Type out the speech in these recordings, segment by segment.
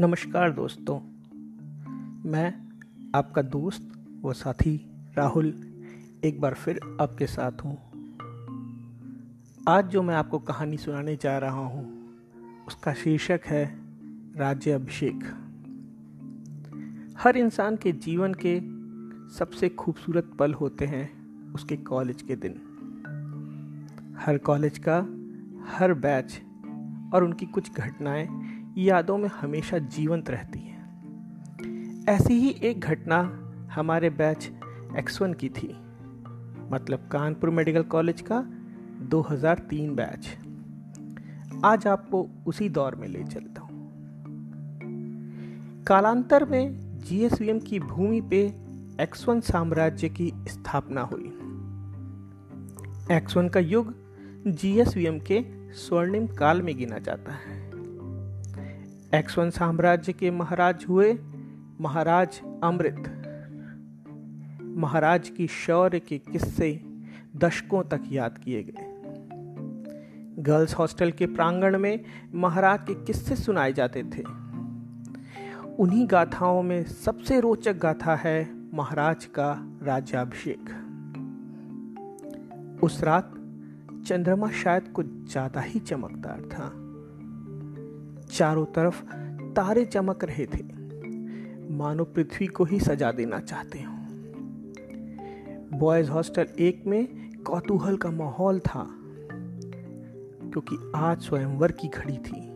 नमस्कार दोस्तों। मैं आपका दोस्त व साथी राहुल एक बार फिर आपके साथ हूँ। आज जो मैं आपको कहानी सुनाने जा रहा हूँ, उसका शीर्षक है राज्य अभिषेक। हर इंसान के जीवन के सबसे खूबसूरत पल होते हैं उसके कॉलेज के दिन। हर कॉलेज का हर बैच और उनकी कुछ घटनाएँ यादों में हमेशा जीवंत रहती हैं। ऐसी ही एक घटना हमारे बैच एक्स वन की थी। मतलब कानपुर मेडिकल कॉलेज का 2003 बैच। आज आपको उसी दौर में ले चलता हूँ। कालांतर में जीएसवीएम की भूमि पे एक्स वन साम्राज्य की स्थापना हुई। एक्स वन का युग जीएसवीएम के स्वर्णिम काल में गिना जाता है। एक्सवन साम्राज्य के महाराज हुए महाराज अमृत। महाराज की शौर्य के किस्से दशकों तक याद किए गए। गर्ल्स हॉस्टल के प्रांगण में महाराज के किस्से सुनाए जाते थे। उन्हीं गाथाओं में सबसे रोचक गाथा है महाराज का राज्याभिषेक। उस रात चंद्रमा शायद कुछ ज़्यादा ही चमकदार था। चारों तरफ़ तारे चमक रहे थे। मानो पृथ्वी को ही सजा देना चाहते हो। बॉयज़ हॉस्टल एक में कौतूहल का माहौल था, क्योंकि आज स्वयंवर की घड़ी थी।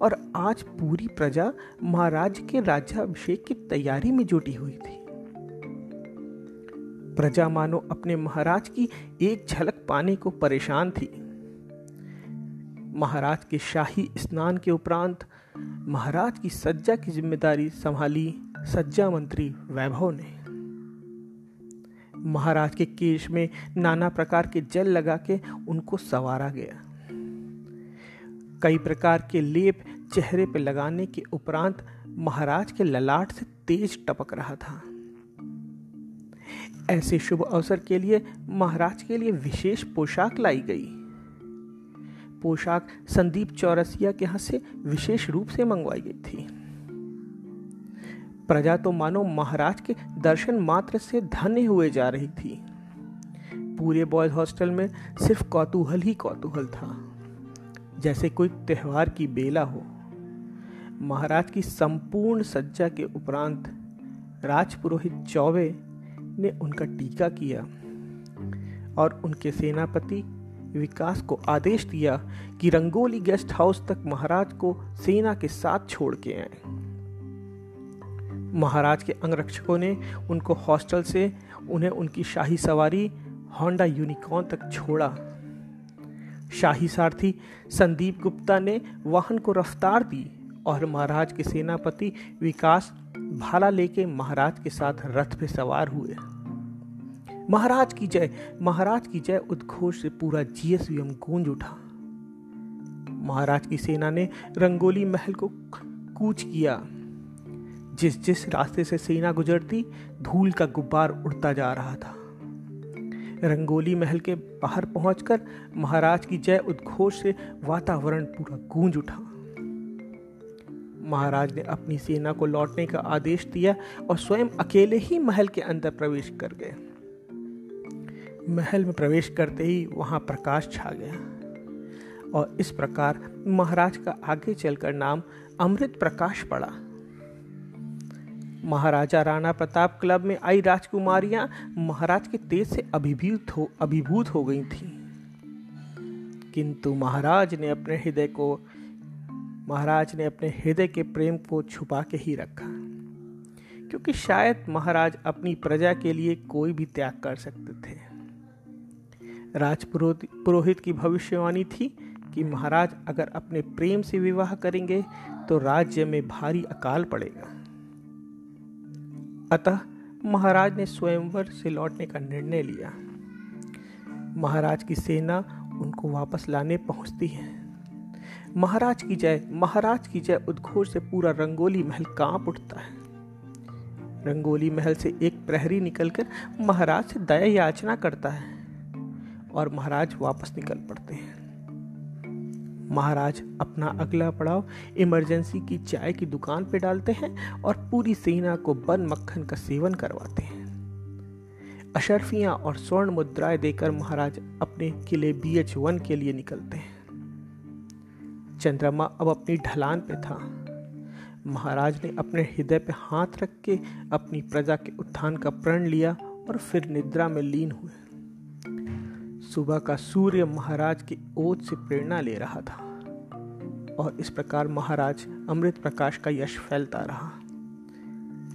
और आज पूरी प्रजा महाराज के राज्याभिषेक की तैयारी में जुटी हुई थी। प्रजा मानो अपने महाराज की एक झलक पाने को परेशान थी। महाराज के शाही स्नान के उपरांत महाराज की सज्जा की ज़िम्मेदारी संभाली सज्जा मंत्री वैभव ने। महाराज के केश में नाना प्रकार के जल लगा के उनको सवारा गया। कई प्रकार के लेप चेहरे पर लगाने के उपरांत महाराज के ललाट से तेज टपक रहा था। ऐसे शुभ अवसर के लिए महाराज के लिए विशेष पोशाक लाई गई। पोशाक संदीप चौरसिया के यहाँ से विशेष रूप से मंगवाई गई थी। प्रजा तो मानो महाराज के दर्शन मात्र से धन्य हुए जा रही थी। पूरे बॉयज़ हॉस्टल में सिर्फ़ कौतूहल ही कौतूहल था। जैसे कोई त्योहार की बेला हो। महाराज की संपूर्ण सज्जा के उपरांत राजपुरोहित चौबे ने उनका टीका किया और उनके सेनापति विकास को आदेश दिया कि रंगोली गेस्ट हाउस तक महाराज को सेना के साथ छोड़ के आए। महाराज के अंगरक्षकों ने उनको हॉस्टल से, उन्हें उनकी शाही सवारी, होंडा यूनिकॉर्न तक छोड़ा। शाही सारथी संदीप गुप्ता ने वाहन को रफ्तार दी और महाराज के सेनापति विकास भाला लेके महाराज के साथ रथ पे सवार हुए। महाराज की जय, महाराज की जय, उद्घोष से पूरा जीएसवीएम गूंज उठा। महाराज की सेना ने रंगोली महल को कूच किया। जिस जिस रास्ते से सेना गुजरती, धूल का गुब्बार उड़ता जा रहा था। रंगोली महल के बाहर पहुंचकर महाराज की जय, उद्घोष से वातावरण पूरा गूंज उठा। महाराज ने अपनी सेना को लौटने का आदेश दिया और स्वयं अकेले ही महल के अंदर प्रवेश कर गए। महल में प्रवेश करते ही वहाँ प्रकाश छा गया। और इस प्रकार महाराज का आगे चलकर नाम अमृत प्रकाश पड़ा। महाराजा राणा प्रताप क्लब में आई राजकुमारियाँ महाराज के तेज से अभिभूत हो अभिभूत हो गई थीं। किंतु महाराज ने अपने हृदय को, महाराज ने अपने हृदय के प्रेम को छुपा के ही रखा। क्योंकि शायद महाराज अपनी प्रजा के लिए कोई भी त्याग कर सकते थे। राज पुरोहित की भविष्यवाणी थी कि महाराज अगर अपने प्रेम से विवाह करेंगे तो राज्य में भारी अकाल पड़ेगा। अतः महाराज ने स्वयंवर से लौटने का निर्णय लिया। महाराज की सेना उनको वापस लाने पहुँचती है। महाराज की जय महाराज की जय उद्घोष से पूरा रंगोली महल काँप उठता है। रंगोली महल से एक प्रहरी निकलकर महाराज से दया याचना करता है। और महाराज वापस निकल पड़ते हैं। महाराज, अपना अगला पड़ाव इमरजेंसी की चाय की दुकान पर डालते हैं और पूरी सेना को बन मक्खन का सेवन करवाते हैं। अशरफियाँ और स्वर्ण मुद्राएँ देकर महाराज अपने किले बी एच वन के लिए निकलते हैं। चंद्रमा अब अपनी ढलान पे था। महाराज ने अपने हृदय पे हाथ रख के अपनी प्रजा के उत्थान का प्रण लिया और फिर निद्रा में लीन हुए। सुबह का सूर्य महाराज की ओज से प्रेरणा ले रहा था। और इस प्रकार महाराज अमृत प्रकाश का यश फैलता रहा।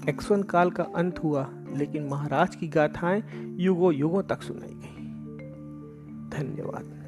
एक्सवन काल का अंत हुआ, लेकिन महाराज की गाथाएँ युगों युगों तक सुनाई गई। धन्यवाद।